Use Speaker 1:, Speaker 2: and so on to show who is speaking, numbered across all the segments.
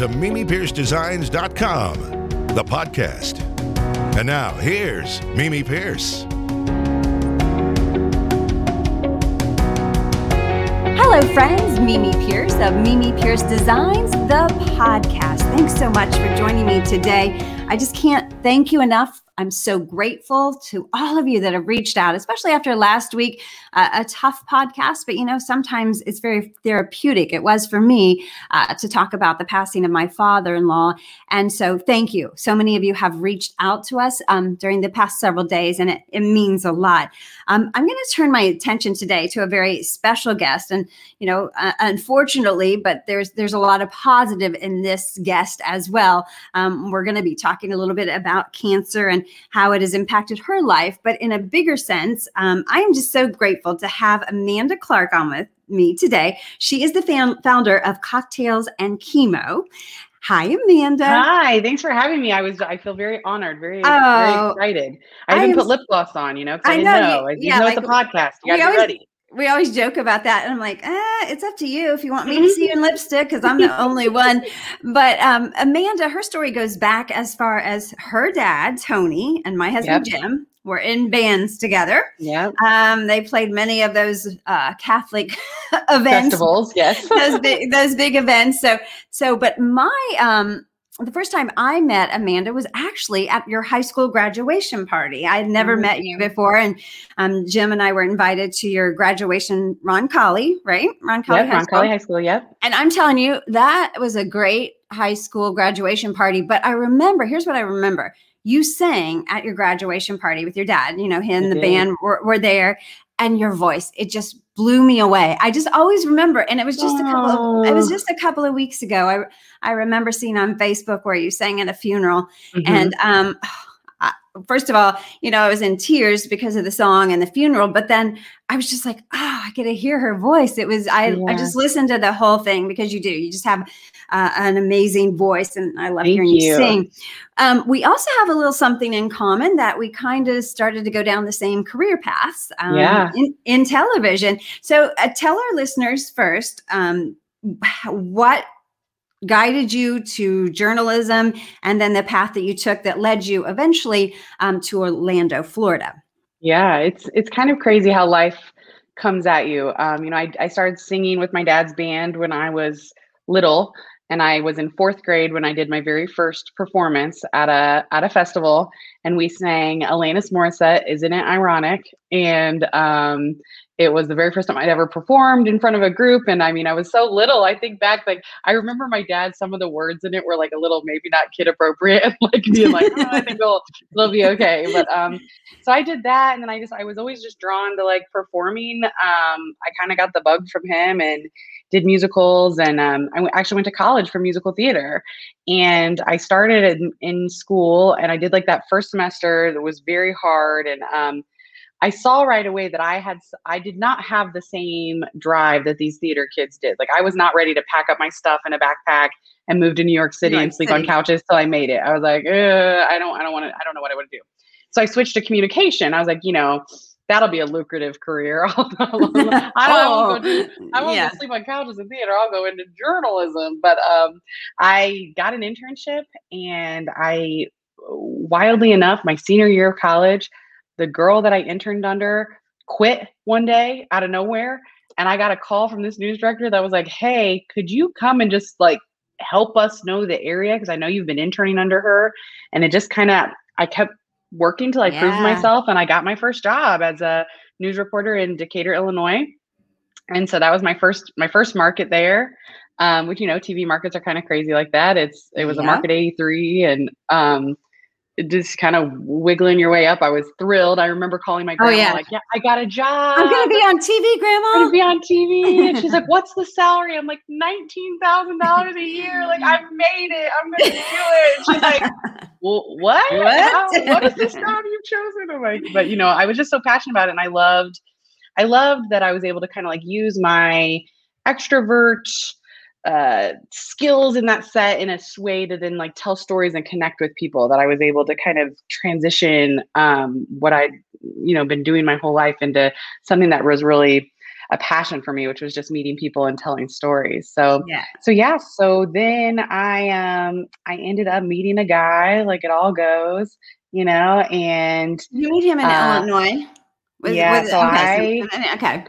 Speaker 1: to MimiPierceDesigns.com, the podcast. And now, here's Mimi Pierce.
Speaker 2: Hello, friends. Mimi Pierce of Mimi Pierce Designs, the podcast. Thanks so much for joining me today. I just can't thank you enough I'm so grateful to all of you that have reached out, especially after last week, uh, a tough podcast. But you know, sometimes it's very therapeutic. It was for me uh, to talk about the passing of my father in law. And so, thank you. So many of you have reached out to us um, during the past several days, and it, it means a lot. Um, I'm going to turn my attention today to a very special guest. And, you know, uh, unfortunately, but there's, there's a lot of positive in this guest as well. Um, we're going to be talking a little bit about cancer and how it has impacted her life. But in a bigger sense, um, I am just so grateful to have Amanda Clark on with me today. She is the fan- founder of Cocktails and Chemo. Hi, Amanda.
Speaker 3: Hi, thanks for having me. I was I feel very honored, very oh, very excited. I even put lip gloss on, you know, because I, I, didn't know. know. You, yeah, know like, it's a podcast. You gotta be ready
Speaker 2: we always joke about that and i'm like eh, it's up to you if you want me to see you in lipstick because i'm the only one. But um, amanda her story goes back as far as her dad tony and my husband yep. jim were in bands together.
Speaker 3: Yeah
Speaker 2: um, they played many of those uh, catholic events.
Speaker 3: Festivals yes.
Speaker 2: Those big those big events. So so but my um the first time I met Amanda was actually at your high school graduation party. I had never mm-hmm. met you before, and um, Jim and I were invited to your graduation, Roncalli, right?
Speaker 3: Roncalli yep, High Ron School. Colley High School, yep.
Speaker 2: And I'm telling you, that was a great high school graduation party. But I remember, here's what I remember: you sang at your graduation party with your dad. You know, him and the band were, were there, and your voice it just blew me away. I just always remember, and it was just oh. a couple. Of, it was just a couple of weeks ago. I I remember seeing on Facebook where you sang at a funeral, mm-hmm. and um, I, first of all, you know, I was in tears because of the song and the funeral, but then I was just like, oh, I get to hear her voice. It was I yeah. I just listened to the whole thing because you do. You just have uh, an amazing voice, and I love Thank hearing you, you sing. Um, we also have a little something in common that we kind of started to go down the same career paths um,
Speaker 3: yeah.
Speaker 2: in, in television. So, uh, tell our listeners first um, what guided you to journalism and then the path that you took that led you eventually um, to Orlando, Florida.
Speaker 3: Yeah, it's it's kind of crazy how life comes at you. Um, you know, I, I started singing with my dad's band when I was little and I was in fourth grade when I did my very first performance at a at a festival, and we sang Alanis Morissette, "Isn't It Ironic?" and um, it was the very first time I'd ever performed in front of a group. And I mean, I was so little. I think back, like, I remember my dad, some of the words in it were like a little, maybe not kid appropriate, like being like, oh, I think we'll, we'll be okay. But um, so I did that. And then I just, I was always just drawn to like performing. Um, I kind of got the bug from him and did musicals. And um, I actually went to college for musical theater. And I started in, in school and I did like that first semester that was very hard. And, um, I saw right away that I had I did not have the same drive that these theater kids did. Like I was not ready to pack up my stuff in a backpack and move to New York City New York and sleep City. on couches till I made it. I was like, I don't I don't want to I don't know what I want to do. So I switched to communication. I was like, you know, that'll be a lucrative career. I won't, oh, go, do, I won't yeah. go sleep on couches in theater. I'll go into journalism. But um, I got an internship and I wildly enough, my senior year of college, the girl that I interned under quit one day out of nowhere. And I got a call from this news director that was like, hey, could you come and just like help us know the area? Because I know you've been interning under her. And it just kind of, I kept working till I yeah. proved myself. And I got my first job as a news reporter in Decatur, Illinois. And so that was my first my first market there. Um, which you know, TV markets are kind of crazy like that. It's it was yeah. a market 83 and um just kind of wiggling your way up. I was thrilled. I remember calling my grandma, oh, yeah. like, "Yeah, I got a job.
Speaker 2: I'm gonna be on TV, Grandma.
Speaker 3: I'm gonna be on TV." And she's like, "What's the salary?" I'm like, nineteen thousand dollars a year. Like, I made it. I'm gonna do it." She's like, "Well, what? What? How, what is this job you've chosen?" I'm like, but you know, I was just so passionate about it, and I loved, I loved that I was able to kind of like use my extrovert uh, skills in that set in a way to then like tell stories and connect with people that I was able to kind of transition um, what I you know been doing my whole life into something that was really a passion for me, which was just meeting people and telling stories. So
Speaker 2: Yeah.
Speaker 3: so yeah, so then I um I ended up meeting a guy, like it all goes, you know, and
Speaker 2: You meet him in
Speaker 3: Uh,
Speaker 2: Illinois. Was-
Speaker 3: yeah,
Speaker 2: was-
Speaker 3: so
Speaker 2: okay, okay.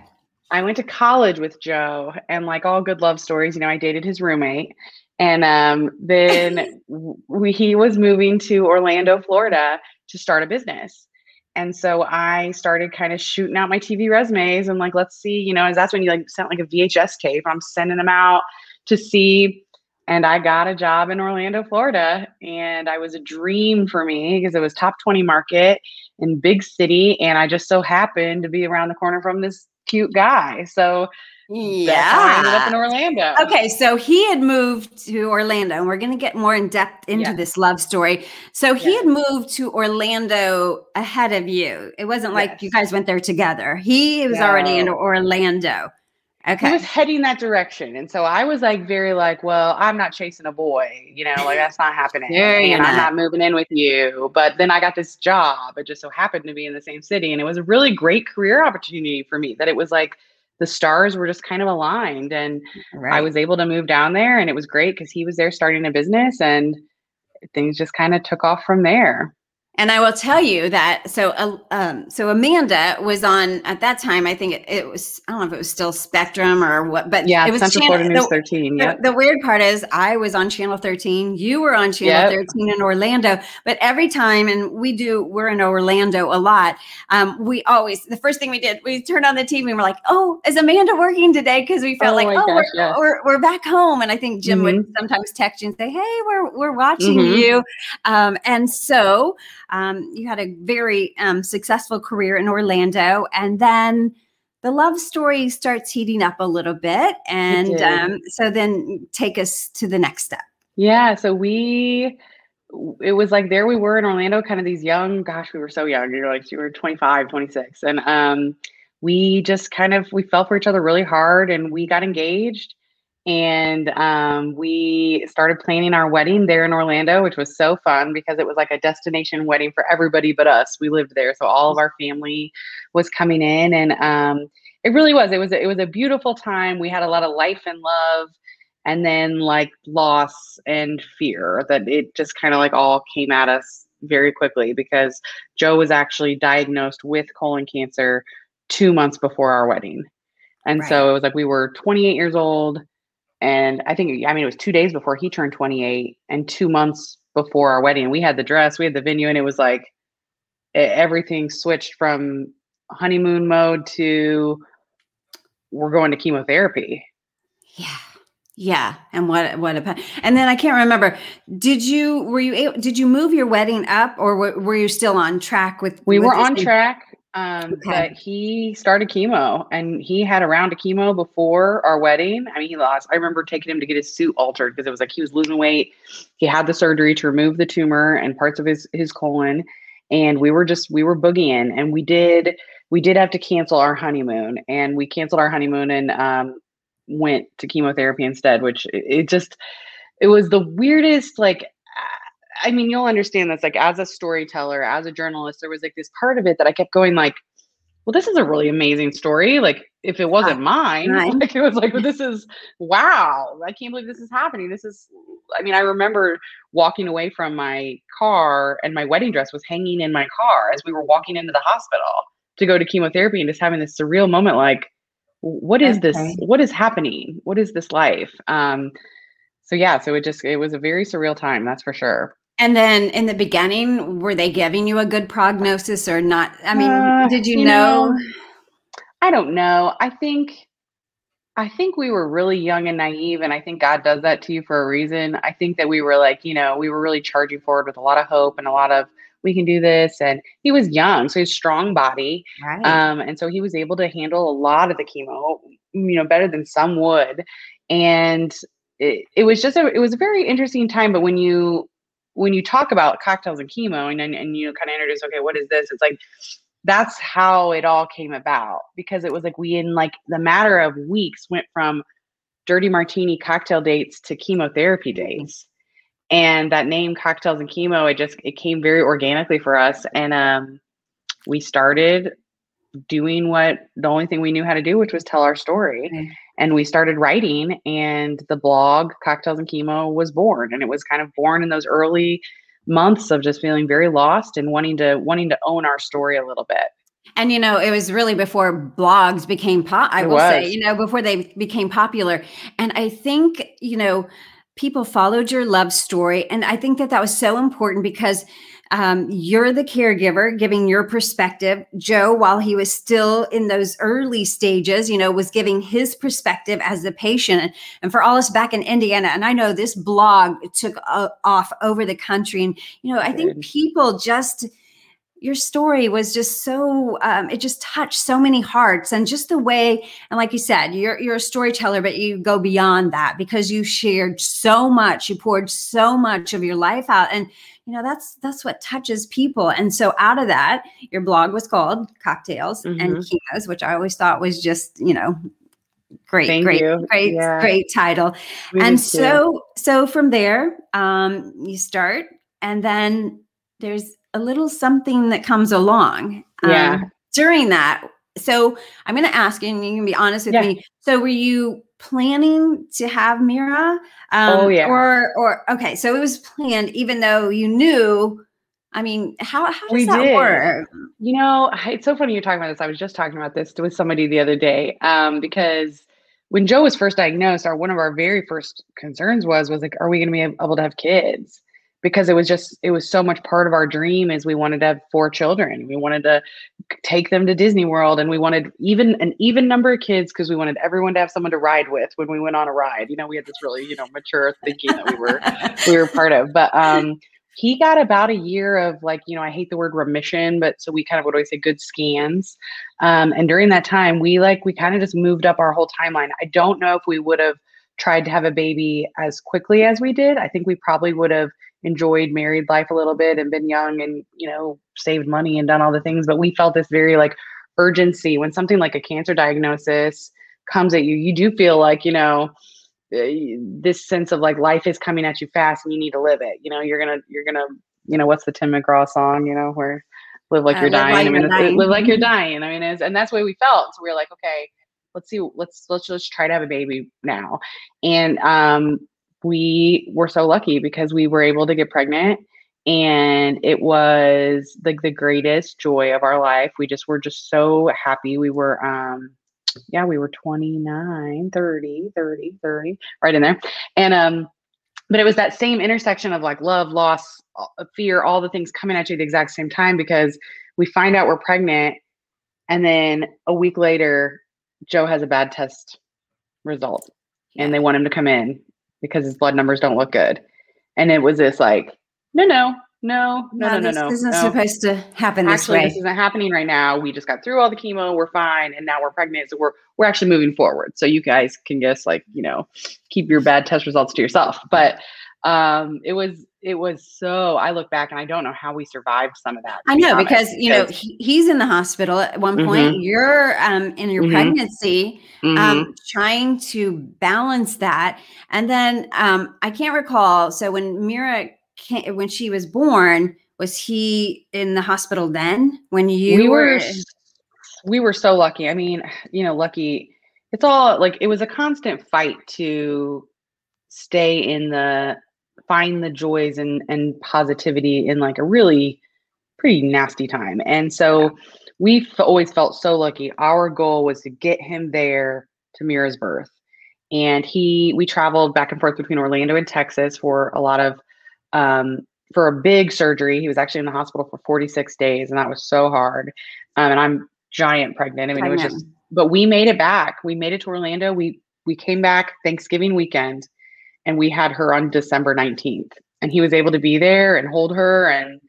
Speaker 3: I went to college with Joe, and like all good love stories, you know, I dated his roommate, and um, then we, he was moving to Orlando, Florida, to start a business, and so I started kind of shooting out my TV resumes and like, let's see, you know, and that's when you like sent like a VHS tape. I'm sending them out to see, and I got a job in Orlando, Florida, and I was a dream for me because it was top 20 market in big city, and I just so happened to be around the corner from this cute guy. So that's how I ended up in Orlando.
Speaker 2: Okay, so he had moved to Orlando, and we're going to get more in depth into
Speaker 3: Yeah.
Speaker 2: this love story. So he
Speaker 3: Yeah.
Speaker 2: had moved to Orlando ahead of you. It wasn't like you guys went there together. He was already in
Speaker 3: No.
Speaker 2: Orlando.
Speaker 3: He was heading that direction. And so I was like very like, well, I'm not chasing a boy, you know, like that's not happening. And I'm
Speaker 2: not.
Speaker 3: not moving in with you. But then I got this job. It just so happened to be in the same city. And it was a really great career opportunity for me that it was like the stars were just kind of aligned. And I was able to move down there and it was great because he was there starting a business and things just kind of took off from there.
Speaker 2: And I will tell you that so uh, um, so Amanda was on at that time. I think it, it was I don't know if it was still Spectrum or what, but
Speaker 3: Yeah,
Speaker 2: it was
Speaker 3: Central
Speaker 2: channel-
Speaker 3: Florida News
Speaker 2: the-
Speaker 3: 13.
Speaker 2: The, the weird part is I was on channel 13, you were on channel
Speaker 3: Yep.
Speaker 2: 13 in Orlando, but every time, and we do, we're in Orlando a lot. Um, we always, the first thing we did, we turned on the TV and we're like, oh, is Amanda working today? Because we felt
Speaker 3: Oh
Speaker 2: like, oh,
Speaker 3: gosh,
Speaker 2: we're,
Speaker 3: yes.
Speaker 2: we're, we're back home. And I think Jim would
Speaker 3: Mm-hmm.
Speaker 2: sometimes text you and say, hey, we're, we're watching
Speaker 3: Mhm.
Speaker 2: you. Um, and so um, you had a very um, successful career in Orlando. And then the love story starts heating up a little bit. And um, so then take us to the next step.
Speaker 3: Yeah, so we it was like there we were in Orlando, kind of these young, gosh, we were so young. You're like you were 25, 26. And um we just kind of we fell for each other really hard and we got engaged and um we started planning our wedding there in Orlando, which was so fun because it was like a destination wedding for everybody but us. We lived there, so all of our family was coming in and um it really was. It was a, it was a beautiful time. We had a lot of life and love and then like loss and fear that it just kind of like all came at us very quickly because Joe was actually diagnosed with colon cancer two months before our wedding. And so it was like we were 28 years old. And I think, I mean, it was two days before he turned 28 and two months before our wedding. We had the dress, we had the venue, and it was like everything switched from honeymoon mode to we're going to chemotherapy.
Speaker 2: Yeah. Yeah. And what, what a, and then I can't remember, did you, were you, able, did you move your wedding up or were, were you still on track with?
Speaker 3: We
Speaker 2: with
Speaker 3: were on track, um,
Speaker 2: Okay.
Speaker 3: but he started chemo and he had a round of chemo before our wedding. I mean, he lost. I remember taking him to get his suit altered because it was like he was losing weight. He had the surgery to remove the tumor and parts of his his colon, and we were just we were boogieing, and we did we did have to cancel our honeymoon, and we canceled our honeymoon and um, went to chemotherapy instead, which it, it just it was the weirdest like I mean, you'll understand this. Like, as a storyteller, as a journalist, there was like this part of it that I kept going, like, well, this is a really amazing story. Like, if it wasn't mine,
Speaker 2: mine.
Speaker 3: like, it was like, well, this is wow. I can't believe this is happening. This is, I mean, I remember walking away from my car and my wedding dress was hanging in my car as we were walking into the hospital to go to chemotherapy and just having this surreal moment, like, what is this? What is happening? What is this life? Um, so yeah, so it just it was a very surreal time, that's for sure.
Speaker 2: And then in the beginning, were they giving you a good prognosis or not? I mean,
Speaker 3: Uh,
Speaker 2: did you,
Speaker 3: you
Speaker 2: know?
Speaker 3: know, I don't know. I think I think we were really young and naive and I think God does that to you for a reason. I think that we were like, you know, we were really charging forward with a lot of hope and a lot of we can do this and he was young, so he's strong body.
Speaker 2: Right.
Speaker 3: Um and so he was able to handle a lot of the chemo, you know, better than some would. And it, it was just a it was a very interesting time but when you when you talk about cocktails and chemo and and, and you kind of introduce okay what is this? It's like that's how it all came about because it was like we in like the matter of weeks went from dirty martini cocktail dates to chemotherapy dates. And that name cocktails and chemo it just it came very organically for us. And um we started doing what the only thing we knew how to do, which was tell our story. And we started writing, and the blog Cocktails and Chemo was born. And it was kind of born in those early months of just feeling very lost and wanting to wanting to own our story a little bit.
Speaker 2: And you know, it was really before blogs became pop. I it will was. say, you know, before they became popular. And I think, you know, people followed your love story, and I think that that was so important because um, you're the caregiver giving your perspective. Joe, while he was still in those early stages, you know, was giving his perspective as the patient. And for all us back in Indiana, and I know this blog took uh, off over the country. And, you know, I think people just, your story was just so um, it just touched so many hearts and just the way and like you said you're you're a storyteller but you go beyond that because you shared so much you poured so much of your life out and you know that's that's what touches people and so out of that your blog was called cocktails mm-hmm. and chemos which i always thought was just you know great Thank great you. great yeah. great title Me and too. so so from there um you start and then there's a little something that comes along
Speaker 3: yeah um,
Speaker 2: during that so i'm going to ask you and you can be honest with yeah. me so were you planning to have Mira?
Speaker 3: Um, oh yeah.
Speaker 2: Or or okay, so it was planned, even though you knew. I mean, how how does we that did. work?
Speaker 3: You know, it's so funny you're talking about this. I was just talking about this with somebody the other day um, because when Joe was first diagnosed, our one of our very first concerns was was like, are we going to be able to have kids? Because it was just it was so much part of our dream is we wanted to have four children. We wanted to take them to disney world and we wanted even an even number of kids because we wanted everyone to have someone to ride with when we went on a ride. You know we had this really you know mature thinking that we were we were part of. But um he got about a year of like you know i hate the word remission but so we kind of would always say good scans. Um, and during that time we like we kind of just moved up our whole timeline. I don't know if we would have tried to have a baby as quickly as we did. I think we probably would have enjoyed married life a little bit and been young and you know saved money and done all the things but we felt this very like urgency. When something like a cancer diagnosis comes at you you do feel like you know eh, this sense of like life is coming at you fast and you need to live it. You know you're gonna you're gonna you know what's the tim mcgraw song you know where live like uh, you're dying like i mean dying. live like you're dying. i mean and that's the way we felt. So we were like okay let's see let's let's just try to have a baby now. And um we were so lucky because we were able to get pregnant and it was like the greatest joy of our life. We just were just so happy. We were um yeah we were 29 30 30 30 right in there. And um but it was that same intersection of like love loss fear all the things coming at you at the exact same time because we find out we're pregnant and then a week later joe has a bad test result and they want him to come in because his blood numbers don't look good. And it was this like, no, no, no, no, no, no,
Speaker 2: no.
Speaker 3: This
Speaker 2: isn't
Speaker 3: no.
Speaker 2: supposed to happen this
Speaker 3: actually,
Speaker 2: way.
Speaker 3: This isn't happening right now. We just got through all the chemo. We're fine, and now we're pregnant. So we're we're actually moving forward. So you guys can just like you know keep your bad test results to yourself. But um, it was it was so i look back and i don't know how we survived some of that
Speaker 2: i know because you know he, he's in the hospital at one point mm-hmm. you're um, in your mm-hmm. pregnancy um, mm-hmm. trying to balance that and then um, i can't recall so when mira came, when she was born was he in the hospital then when you
Speaker 3: we
Speaker 2: were, were
Speaker 3: we were so lucky i mean you know lucky it's all like it was a constant fight to stay in the find the joys and and positivity in like a really pretty nasty time. And so yeah. we've always felt so lucky. Our goal was to get him there to Mira's birth. And he we traveled back and forth between Orlando and Texas for a lot of um for a big surgery. He was actually in the hospital for 46 days and that was so hard. Um, and I'm giant pregnant. I mean, it was just but we made it back. We made it to Orlando. We we came back Thanksgiving weekend and we had her on December 19th. And he was able to be there and hold her and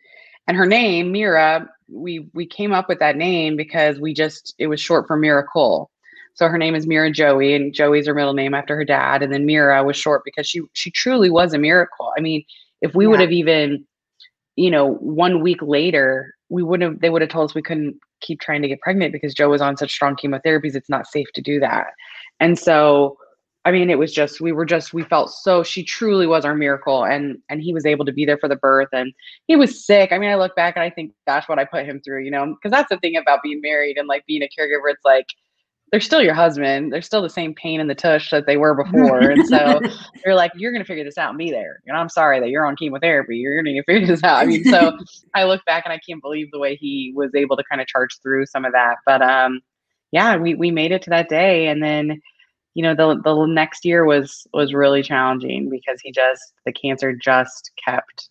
Speaker 3: and her name, Mira, we we came up with that name because we just it was short for Miracle. So her name is Mira Joey, and Joey's her middle name after her dad. And then Mira was short because she she truly was a miracle. I mean, if we yeah. would have even, you know, one week later, we wouldn't have they would have told us we couldn't keep trying to get pregnant because Joe was on such strong chemotherapies. It's not safe to do that. And so I mean, it was just we were just we felt so she truly was our miracle, and and he was able to be there for the birth, and he was sick. I mean, I look back and I think, gosh, what I put him through, you know, because that's the thing about being married and like being a caregiver. It's like they're still your husband. They're still the same pain in the tush that they were before, and so you're like, you're gonna figure this out and be there. And I'm sorry that you're on chemotherapy. You're gonna figure this out. I mean, so I look back and I can't believe the way he was able to kind of charge through some of that, but um yeah, we we made it to that day, and then you know the the next year was was really challenging because he just the cancer just kept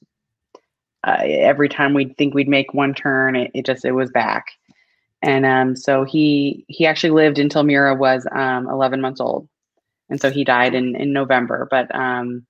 Speaker 3: uh, every time we'd think we'd make one turn, it, it just it was back, and um so he he actually lived until Mira was um 11 months old, and so he died in in November, but um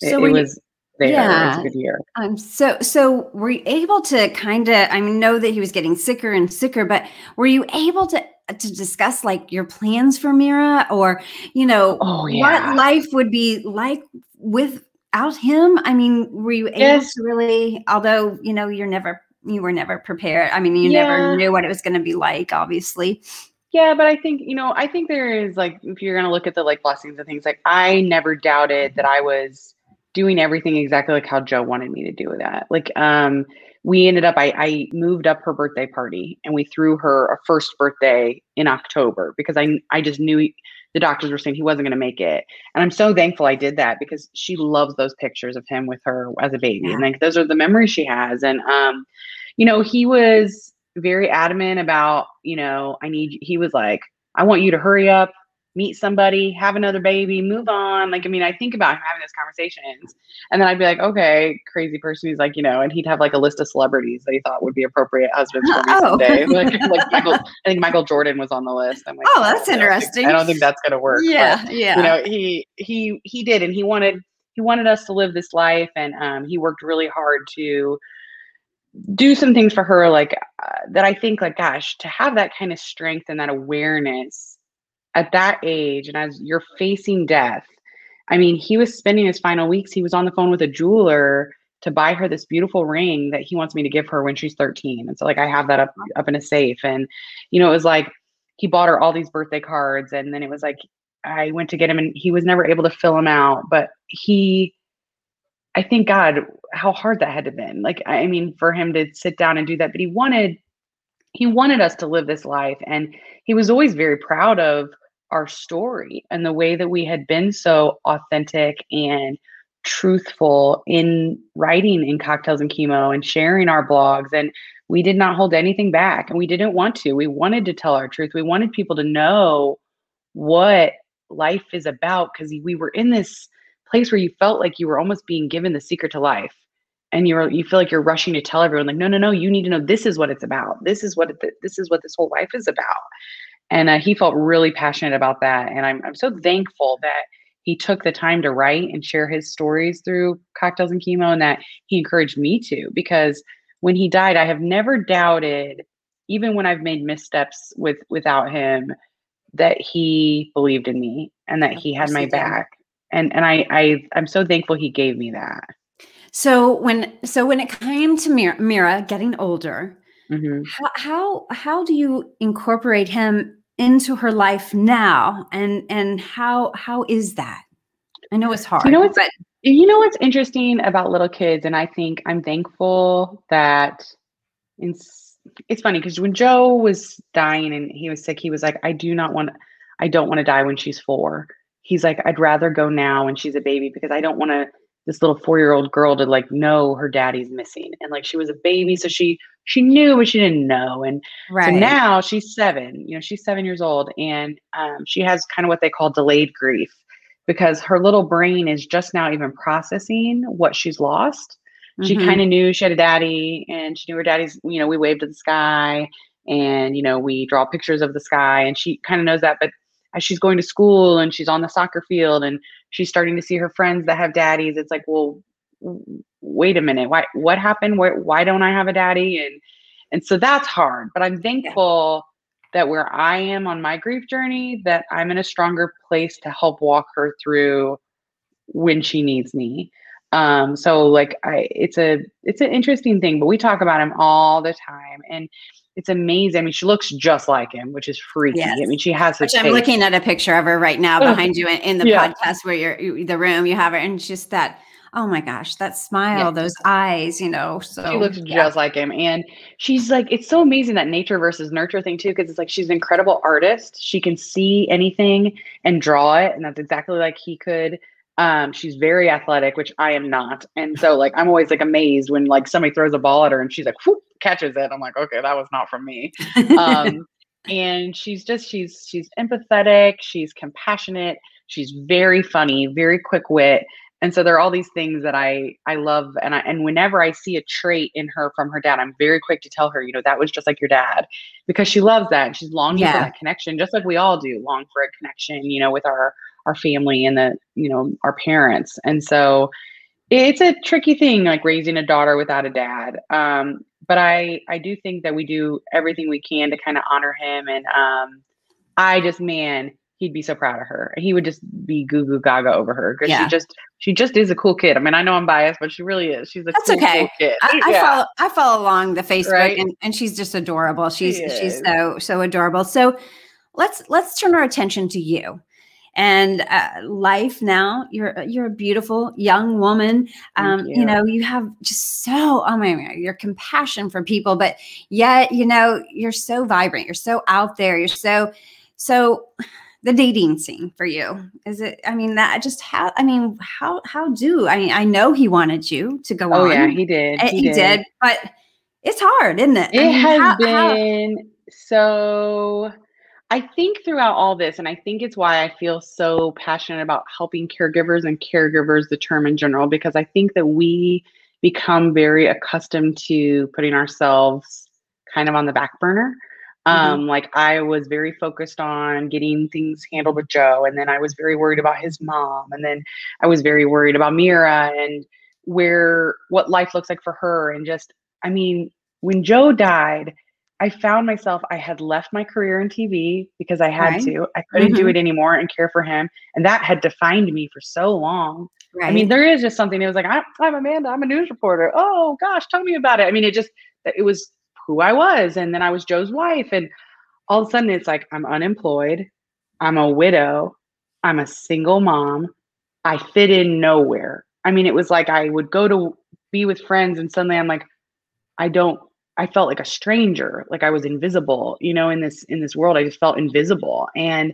Speaker 3: it, it was. There. Yeah. It was a good year.
Speaker 2: Um, so, so were you able to kind of, I mean, know that he was getting sicker and sicker, but were you able to to discuss like your plans for Mira or, you know,
Speaker 3: oh, yeah.
Speaker 2: what life would be like without him? I mean, were you able yes. to really, although, you know, you're never, you were never prepared. I mean, you yeah. never knew what it was going to be like, obviously.
Speaker 3: Yeah, but I think, you know, I think there is like, if you're going to look at the like blessings and things, like I never doubted that I was doing everything exactly like how Joe wanted me to do that. Like, um, we ended up I, I moved up her birthday party and we threw her a first birthday in october because i i just knew he, the doctors were saying he wasn't going to make it and i'm so thankful i did that because she loves those pictures of him with her as a baby yeah. and like those are the memories she has and um you know he was very adamant about you know i need he was like i want you to hurry up meet somebody, have another baby, move on. Like, I mean, I think about having those conversations. And then I'd be like, okay, crazy person. He's like, you know, and he'd have like a list of celebrities that he thought would be appropriate husbands for me oh. someday. like, like Michael, I think Michael Jordan was on the list. I'm like,
Speaker 2: oh, that's I interesting.
Speaker 3: Think, I don't think that's gonna work.
Speaker 2: Yeah, but, yeah.
Speaker 3: You know, he he he did, and he wanted he wanted us to live this life, and um, he worked really hard to do some things for her like uh, that i think like gosh to have that kind of strength and that awareness at that age and as you're facing death i mean he was spending his final weeks he was on the phone with a jeweler to buy her this beautiful ring that he wants me to give her when she's 13 and so like i have that up up in a safe. And you know it was like he bought her all these birthday cards and then it was like i went to get him and he was never able to fill them out. But he i think god how hard that had to been. Like i mean for him to sit down and do that but he wanted he wanted us to live this life. And he was always very proud of our story and the way that we had been so authentic and truthful in writing in cocktails and chemo and sharing our blogs and we did not hold anything back and we didn't want to. We wanted to tell our truth. We wanted people to know what life is about because we were in this place where you felt like you were almost being given the secret to life and you're you feel like you're rushing to tell everyone like no no no you need to know this is what it's about. This is what it, this is what this whole life is about and uh, he felt really passionate about that. And I'm, I'm so thankful that he took the time to write and share his stories through cocktails and chemo and that he encouraged me to because when he died i have never doubted even when i've made missteps with without him that he believed in me and that he had my back and and i i i'm so thankful he gave me that
Speaker 2: so when so when it came to mira, mira getting older Mm-hmm. How, how how do you incorporate him into her life now, and and how how is that? I know it's hard.
Speaker 3: You know what's but- you know what's interesting about little kids, and I think I'm thankful that in, it's funny because when Joe was dying and he was sick, he was like, I do not want I don't want to die when she's four. He's like, I'd rather go now when she's a baby because I don't want to this little four year old girl to like know her daddy's missing and like she was a baby so she she knew but she didn't know and right. so now she's seven you know she's seven years old and um, she has kind of what they call delayed grief because her little brain is just now even processing what she's lost mm-hmm. she kind of knew she had a daddy and she knew her daddy's you know we waved to the sky and you know we draw pictures of the sky and she kind of knows that but as she's going to school and she's on the soccer field and she's starting to see her friends that have daddies it's like well wait a minute why what happened? Why, why don't i have a daddy? And and so that's hard but i'm thankful yeah. that where i am on my grief journey that i'm in a stronger place to help walk her through when she needs me. Um so like i it's a it's an interesting thing but we talk about him all the time. And it's amazing. I mean, she looks just like him, which is freaky.
Speaker 2: Yes.
Speaker 3: I mean, she has
Speaker 2: Which I'm
Speaker 3: face.
Speaker 2: looking at a picture of her right now
Speaker 3: Oh,
Speaker 2: behind you in, in the
Speaker 3: yeah.
Speaker 2: podcast where you're you- the room you have her and just that oh my gosh that smile
Speaker 3: Yeah.
Speaker 2: those eyes you know so
Speaker 3: She looks
Speaker 2: yeah.
Speaker 3: just like him. And she's like, it's so amazing that nature versus nurture thing, too, because it's like she's an incredible artist. She can see anything and draw it. And that's exactly like he could. Um, she's very athletic, which I am not. And so, like, I'm always like amazed when like somebody throws a ball at her and she's like, whoop, catches it. I'm like, okay, that was not from me. Um, and she's just, she's, she's empathetic. She's compassionate. She's very funny, very quick wit and so there are all these things that i i love and i and whenever i see a trait in her from her dad i'm very quick to tell her you know that was just like your dad because she loves that and she's longing
Speaker 2: Yeah.
Speaker 3: for that connection just like we all do long for a connection you know with our our family and the you know our parents and so it's a tricky thing like raising a daughter without a dad um but i i do think that we do everything we can to kind of honor him and um i just man he'd be so proud of her he would just be goo goo gaga over her because
Speaker 2: Yeah.
Speaker 3: she just she just is a cool kid i mean i know i'm biased but she really is she's a
Speaker 2: That's
Speaker 3: cool,
Speaker 2: okay.
Speaker 3: cool kid
Speaker 2: I, I
Speaker 3: Yeah.
Speaker 2: follow I follow along the Facebook
Speaker 3: Right?
Speaker 2: and, and she's just adorable. She's
Speaker 3: She
Speaker 2: she's so so adorable. So let's let's turn our attention to you and uh, life now. You're you're a beautiful young woman. Um, you.
Speaker 3: you.
Speaker 2: know you have just so oh my God, your compassion for people, but yet you know you're so vibrant. You're so out there. You're so so. The dating scene for you is it? I mean that just how I mean how how do I mean I know he wanted you to go
Speaker 3: oh
Speaker 2: on.
Speaker 3: yeah he did
Speaker 2: Uh, He, did. but it's hard, isn't it? I
Speaker 3: It
Speaker 2: mean,
Speaker 3: has
Speaker 2: how- how-
Speaker 3: been so. I think throughout all this, and I think it's why I feel so passionate about helping caregivers and caregivers, the term in general, because I think that we become very accustomed to putting ourselves kind of on the back burner. Um, like I was very focused on getting things handled with Joe, and then I was very worried about his mom, and then I was very worried about Mira and where what life looks like for her, and just I mean, when Joe died, I found myself, I had left my career in TV because I had
Speaker 2: Right.
Speaker 3: to. I couldn't do
Speaker 2: Mhm.
Speaker 3: it anymore and care for him. And that had defined me for so long.
Speaker 2: right.
Speaker 3: I mean, there is just something, it was like, I'm, I'm Amanda, I'm a news reporter. Oh gosh, tell me about it. I mean, it just, it was who I was. And then I was Joe's wife. And all of a sudden it's like, I'm unemployed. I'm a widow. I'm a single mom. I fit in nowhere. I mean, it was like I would go to be with friends and suddenly I'm like, I don't I felt like a stranger, like I was invisible, you know, in this in this world. I just felt invisible. And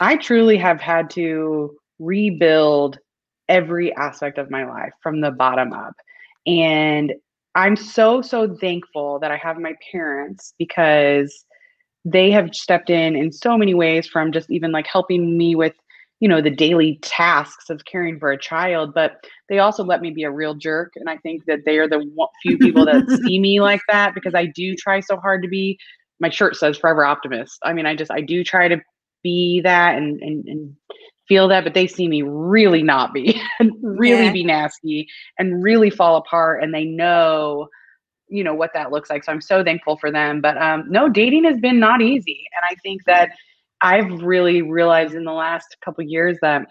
Speaker 3: I truly have had to rebuild every aspect of my life from the bottom up. And I'm so so thankful that I have my parents because they have stepped in in so many ways from just even like helping me with you know the daily tasks of caring for a child but they also let me be a real jerk and i think that they are the few people that see me like that because i do try so hard to be my shirt says forever optimist i mean i just i do try to be that and and, and feel that but they see me really not be and really
Speaker 2: Yeah.
Speaker 3: be nasty and really fall apart and they know you know what that looks like so i'm so thankful for them but um no dating has been not easy and i think that i've really realized in the last couple years that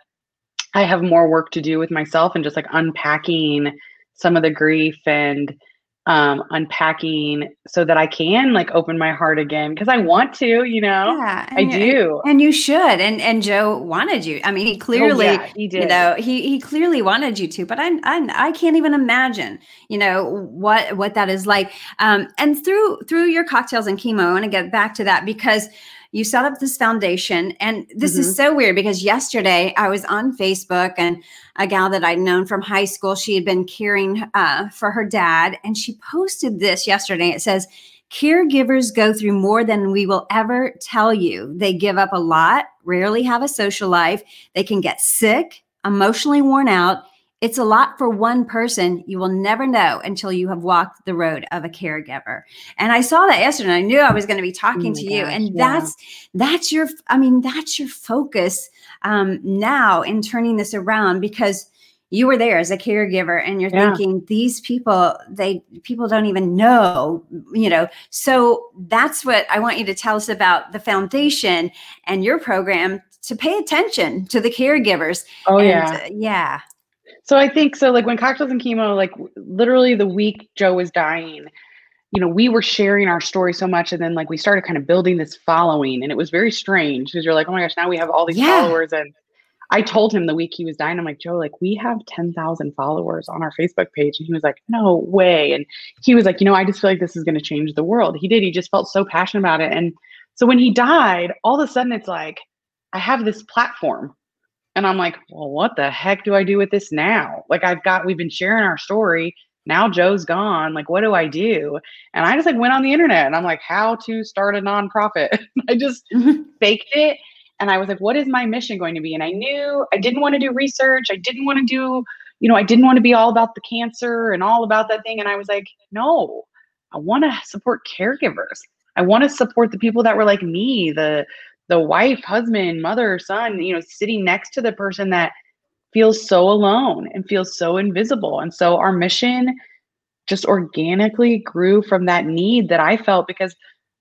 Speaker 3: i have more work to do with myself and just like unpacking some of the grief and um unpacking so that i can like open my heart again because i want to you know
Speaker 2: yeah,
Speaker 3: i do
Speaker 2: And you should. And and Joe wanted you. I mean, he clearly
Speaker 3: oh, yeah, he did
Speaker 2: you know he he clearly wanted you to but I, I i can't even imagine you know what what that is like um and through through your cocktails and chemo i want to get back to that because you set up this foundation and this
Speaker 3: Mm-hmm.
Speaker 2: is so weird because yesterday i was on facebook and a gal that i'd known from high school she had been caring uh, for her dad and she posted this yesterday it says Caregivers go through more than we will ever tell you. They give up a lot, rarely have a social life, they can get sick, emotionally worn out. It's a lot for one person. You will never know until you have walked the road of a caregiver. And I saw that yesterday. And I knew I was going to be talking
Speaker 3: Oh
Speaker 2: to
Speaker 3: my
Speaker 2: you. And
Speaker 3: yeah.
Speaker 2: that's that's your I mean, that's your focus um, now in turning this around because you were there as a caregiver and you're
Speaker 3: Yeah.
Speaker 2: thinking these people they people don't even know you know so that's what i want you to tell us about the foundation and your program to pay attention to the caregivers
Speaker 3: oh
Speaker 2: and,
Speaker 3: yeah
Speaker 2: uh, yeah
Speaker 3: So I think so. Like when cocktails and chemo, like literally the week Joe was dying, you know, we were sharing our story so much, and then like we started kind of building this following, and it was very strange because you're like, oh my gosh, now we have all these yeah. followers, and I told him the week he was dying, I'm like, Joe, like we have 10,000 followers on our Facebook page. And he was like, no way. And he was like, you know, I just feel like this is going to change the world. He did. He just felt so passionate about it. And so when he died, all of a sudden it's like, I have this platform. And I'm like, well, what the heck do I do with this now? Like I've got, we've been sharing our story now Joe's gone. Like, what do I do? And I just like went on the internet and I'm like, how to start a nonprofit. I just faked it. And I was like, what is my mission going to be? And I knew I didn't want to do research. I didn't want to do, you know, I didn't want to be all about the cancer and all about that thing. And I was like, no, I want to support caregivers. I want to support the people that were like me, the the wife, husband, mother, son, you know, sitting next to the person that feels so alone and feels so invisible. And so our mission just organically grew from that need that I felt because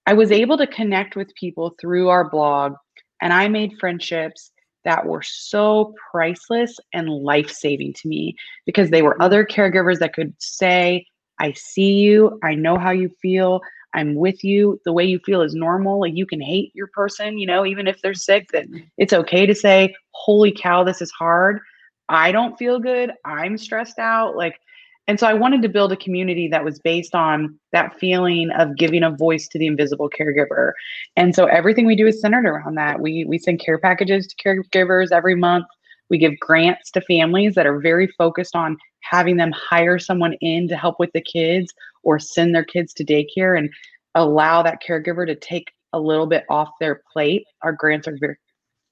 Speaker 3: I was able to connect with people through our blog and I made friendships that were so priceless and life saving to me because they were other caregivers that could say, I see you, I know how you feel. I'm with you. The way you feel is normal. Like you can hate your person, you know, even if they're sick, that mm-hmm. it's okay to say, Holy cow, this is hard. I don't feel good. I'm stressed out. Like, and so I wanted to build a community that was based on that feeling of giving a voice to the invisible caregiver. And so everything we do is centered around that. We we send care packages to caregivers every month. We give grants to families that are very focused on having them hire someone in to help with the kids or send their kids to daycare and allow that caregiver to take a little bit off their plate. Our grants are very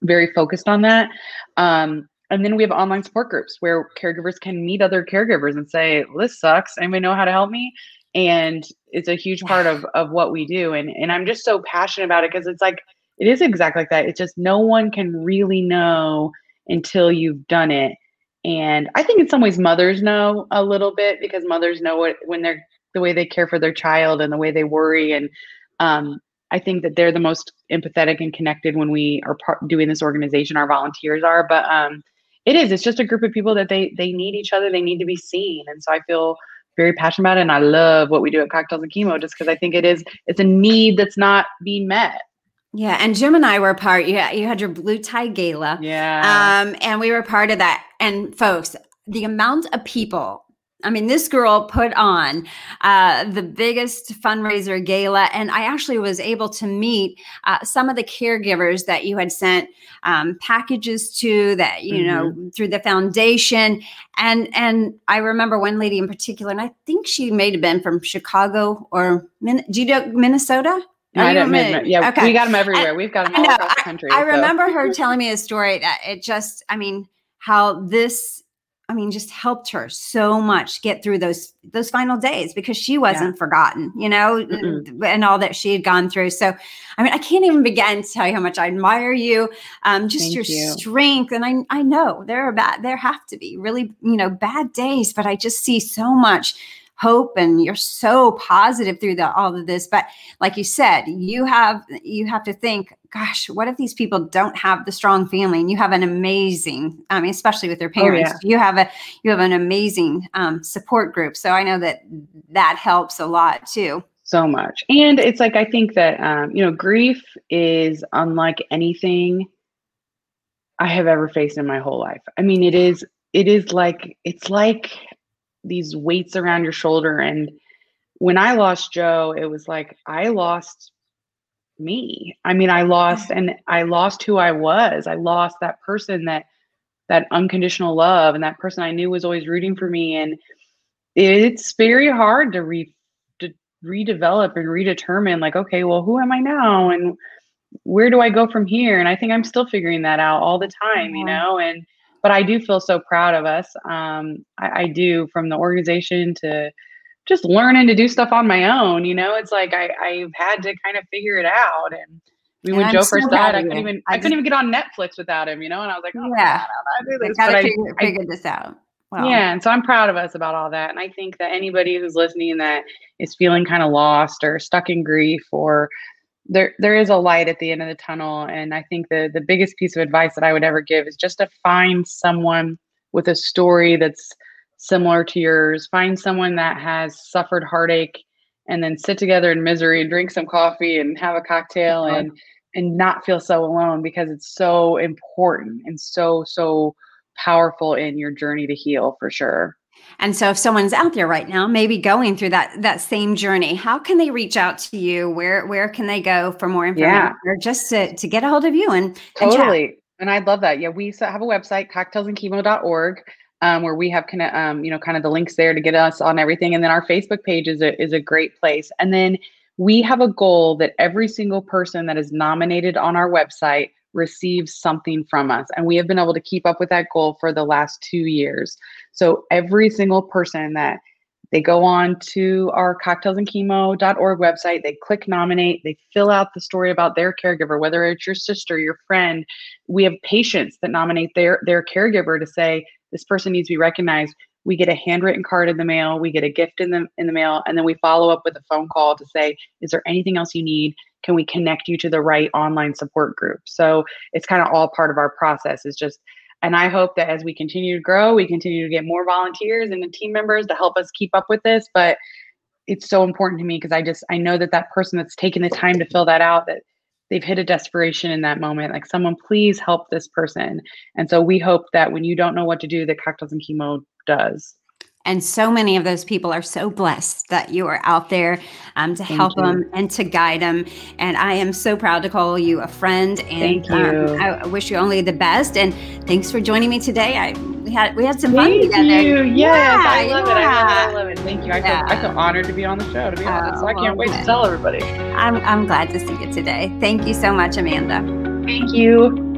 Speaker 3: very focused on that. Um, and then we have online support groups where caregivers can meet other caregivers and say, this sucks. Anybody know how to help me? And it's a huge part of, of what we do. And, and I'm just so passionate about it because it's like, it is exactly like that. It's just no one can really know until you've done it. And I think in some ways mothers know a little bit because mothers know what when they're the way they care for their child and the way they worry. And um, I think that they're the most empathetic and connected when we are part, doing this organization. Our volunteers are, but um, it is it's just a group of people that they they need each other they need to be seen and so i feel very passionate about it and i love what we do at cocktails and chemo just because i think it is it's a need that's not being met
Speaker 2: yeah, and Jim and I were part. You you had your blue tie gala.
Speaker 3: Yeah.
Speaker 2: Um, and we were part of that. And folks, the amount of people I mean, this girl put on uh, the biggest fundraiser gala, and I actually was able to meet uh, some of the caregivers that you had sent um, packages to, that you mm-hmm. know through the foundation, and and I remember one lady in particular, and I think she may have been from Chicago or Min- do you know Minnesota?
Speaker 3: I don't yeah, okay. we got them everywhere. And, We've got them all across the country.
Speaker 2: I, I so. remember her telling me a story that it just, I mean, how this I mean, just helped her so much get through those those final days because she wasn't yeah. forgotten, you know, Mm-mm. and all that she had gone through. So, I mean, I can't even begin to tell you how much I admire you, um, just Thank your you. strength. And I I know there are bad, there have to be really, you know, bad days, but I just see so much hope and you're so positive through the, all of this. But like you said you have you have to think gosh what if these people don't have the strong family and you have an amazing i mean especially with their parents oh, yeah. you have a you have an amazing um, support group. So i know that that helps a lot too.
Speaker 3: So much. And it's like i think that um, you know grief is unlike anything i have ever faced in my whole life. I mean it is it is like it's like these weights around your shoulder. And when i lost joe it was like i lost me. I mean i lost and i lost who i was. I lost that person that that unconditional love and that person i knew was always rooting for me. And it's very hard to re to redevelop and redetermine like okay well who am i now? And where do i go from here? And i think i'm still figuring that out all the time you uh-huh. know? And but I do feel so proud of us. Um, I, I, do from the organization to just learning to do stuff on my own. You know, it's like I, I've had to kind of figure it out. And we when Joe first died, I couldn't even I, I couldn't even get on Netflix without him. You know, and I was like, oh, yeah, I do this.
Speaker 2: Gotta figure, figure this out.
Speaker 3: Wow. Yeah, and so I'm proud of us about all that. And I think that anybody who's listening that is feeling kind of lost or stuck in grief or there there is a light at the end of the tunnel and i think the the biggest piece of advice that i would ever give is just to find someone with a story that's similar to yours find someone that has suffered heartache and then sit together in misery and drink some coffee and have a cocktail and and not feel so alone because it's so important and so so powerful in your journey to heal for sure.
Speaker 2: And so if someone's out there right now, maybe going through that that same journey, how can they reach out to you? Where where can they go for more information yeah. or just to, to get a hold of you and,
Speaker 3: and totally. Chat? And I'd love that. Yeah, we have a website, cocktailsandchemo.org, um, where we have kind of um, you know kind of the links there to get us on everything. And then our Facebook page is a is a great place. And then we have a goal that every single person that is nominated on our website receives something from us. And we have been able to keep up with that goal for the last two years. So every single person that they go on to our cocktailsandchemo.org website, they click nominate, they fill out the story about their caregiver, whether it's your sister, your friend. We have patients that nominate their their caregiver to say this person needs to be recognized. We get a handwritten card in the mail, we get a gift in the in the mail, and then we follow up with a phone call to say, is there anything else you need? can we connect you to the right online support group so it's kind of all part of our process is just and i hope that as we continue to grow we continue to get more volunteers and the team members to help us keep up with this but it's so important to me because i just i know that that person that's taken the time to fill that out that they've hit a desperation in that moment like someone please help this person. And so we hope that when you don't know what to do that cocktails and chemo does
Speaker 2: and so many of those people are so blessed that you are out there um, to Thank help you. them and to guide them. And I am so proud to call you a friend. And
Speaker 3: Thank you.
Speaker 2: Um, I wish you only the best. And thanks for joining me today. I we had we had some
Speaker 3: fun
Speaker 2: Thank
Speaker 3: together. You. Yes, yeah, I love yeah. it. I love it. I love it. Thank you. I feel, yeah. I feel honored to be on the show. To be honest, so I can't wait to tell everybody.
Speaker 2: I'm I'm glad to see you today. Thank you so much, Amanda.
Speaker 3: Thank you.